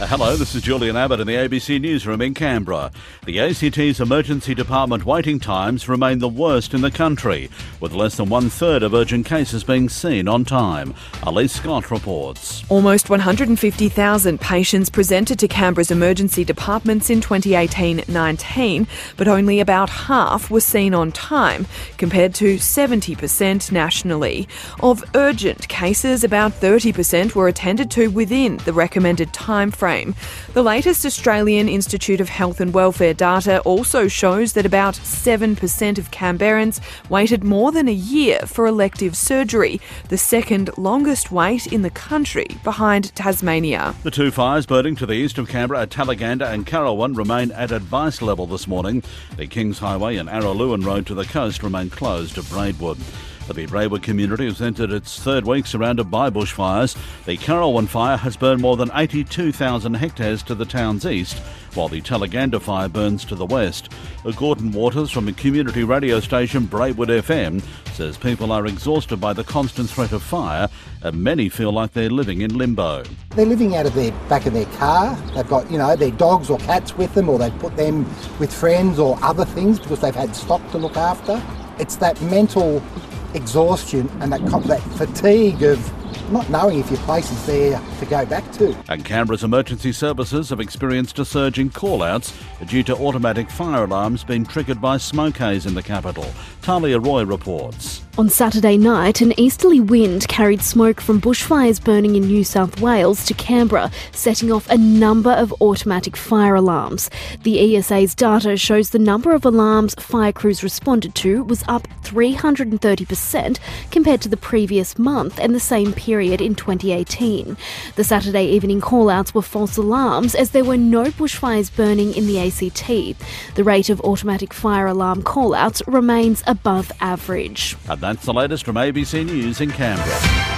Uh, hello, this is Julian Abbott in the ABC Newsroom in Canberra. The ACT's emergency department waiting times remain the worst in the country, with less than one third of urgent cases being seen on time. Elise Scott reports. Almost 150,000 patients presented to Canberra's emergency departments in 2018 19, but only about half were seen on time, compared to 70% nationally. Of urgent cases, about 30% were attended to within the recommended time frame frame. The latest Australian Institute of Health and Welfare data also shows that about 7% of Canberrans waited more than a year for elective surgery, the second longest wait in the country behind Tasmania. The two fires burning to the east of Canberra at Tallaganda and Currowan remain at advice level this morning. The Kings Highway and Araluen Road to the coast remain closed to Braidwood. The Braidwood community has entered its third week surrounded by bushfires. The Currowan fire has burned more than 82,000 hectares to the town's east, while the Tallaganda fire burns to the west. Uh, Gordon Waters from the community radio station Braidwood FM says people are exhausted by the constant threat of fire and many feel like they're living in limbo. They're living out of their back of their car. They've got, you know, their dogs or cats with them or they've put them with friends or other things because they've had stock to look after. It's that mental exhaustion and that, that fatigue of not knowing if your place is there to go back to. And Canberra's emergency services have experienced a surge in call-outs due to automatic fire alarms being triggered by smoke haze in the capital. Tahlia Roy reports. On Saturday night, an easterly wind carried smoke from bushfires burning in New South Wales to Canberra, setting off a number of automatic fire alarms. The ESA's data shows the number of alarms fire crews responded to was up 330% compared to the previous month and the same period in 2018. The Saturday evening call-outs were false alarms as there were no bushfires burning in the ACT. The rate of automatic fire alarm call-outs remains above average. That's the latest from ABC News in Canberra.